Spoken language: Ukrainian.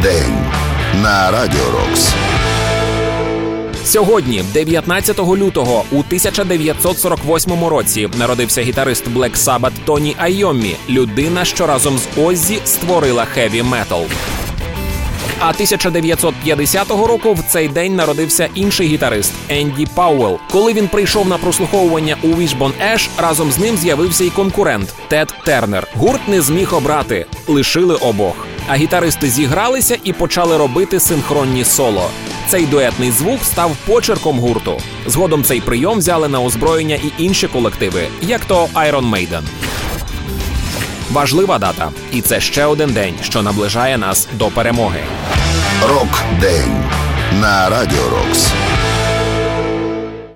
Рок-день на Радіо Рокс. Сьогодні, 19 лютого, у 1948 році, народився гітарист Black Sabbath Тоні Айоммі, людина, що разом з Оззі створила хеві метал. А 1950 року в цей день народився інший гітарист Енді Пауэлл. Коли він прийшов на прослуховування у Wishbone Ash, разом з ним з'явився і конкурент Тед Тернер. Гурт не зміг обрати, лишили обох. А гітаристи зігралися і почали робити синхронні соло. Цей дуетний звук став почерком гурту. Згодом цей прийом взяли на озброєння і інші колективи, як то Iron Maiden. Важлива дата, і це ще один день, що наближає нас до перемоги. Рок-день на Радіо Рокс.